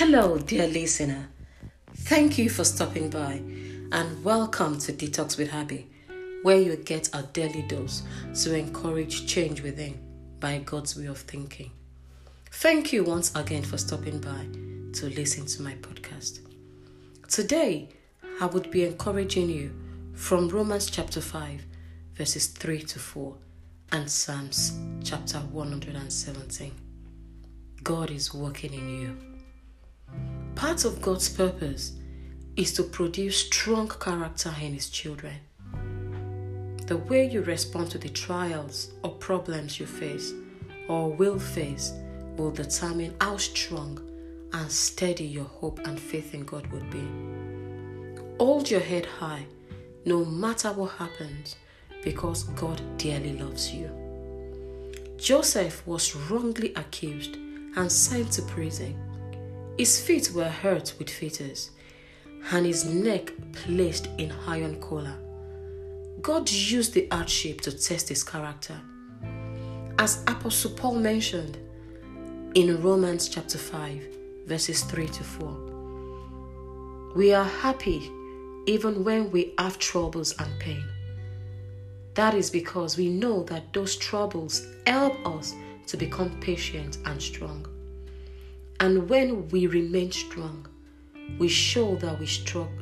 Hello, dear listener. Thank you for stopping by and welcome to Detox with Happy, where you get a daily dose to encourage change within by God's way of thinking. Thank you once again for stopping by to listen to my podcast. Today, I would be encouraging you from Romans chapter 5, verses 3 to 4, and Psalms chapter 117. God is working in you. Part of God's purpose is to produce strong character in His children. The way you respond to the trials or problems you face or will face will determine how strong and steady your hope and faith in God would be. Hold your head high no matter what happens because God dearly loves you. Joseph was wrongly accused and sent to prison. His feet were hurt with fetters and his neck placed in iron collar. God used the hardship to test his character. As Apostle Paul mentioned in Romans chapter 5, verses 3 to 4, we are happy even when we have troubles and pain. That is because we know that those troubles help us to become patient and strong. And when we remain strong, we show that we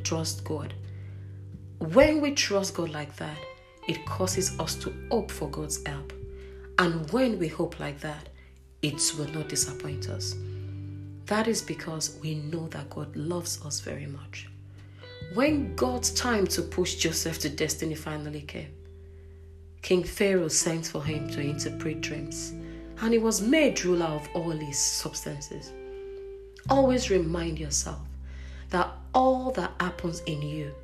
trust God. When we trust God like that, it causes us to hope for God's help. And when we hope like that, it will not disappoint us. That is because we know that God loves us very much. When God's time to push Joseph to destiny finally came, King Pharaoh sent for him to interpret dreams, and he was made ruler of all his substances. Always remind yourself that all that happens in you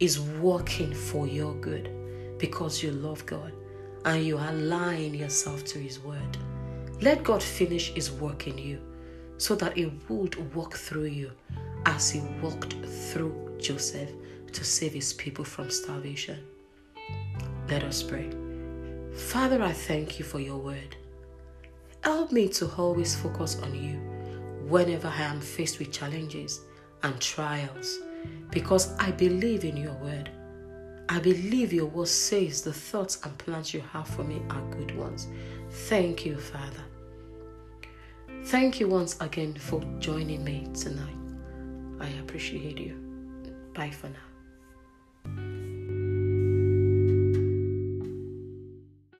is working for your good because you love God and you align yourself to His word. Let God finish His work in you so that He would walk through you as He walked through Joseph to save His people from starvation. Let us pray. Father, I thank you for your word. Help me to always focus on you whenever I am faced with challenges and trials because I believe in your word. I believe your word says the thoughts and plans you have for me are good ones. Thank you, Father. Thank you once again for joining me tonight. I appreciate you. Bye for now.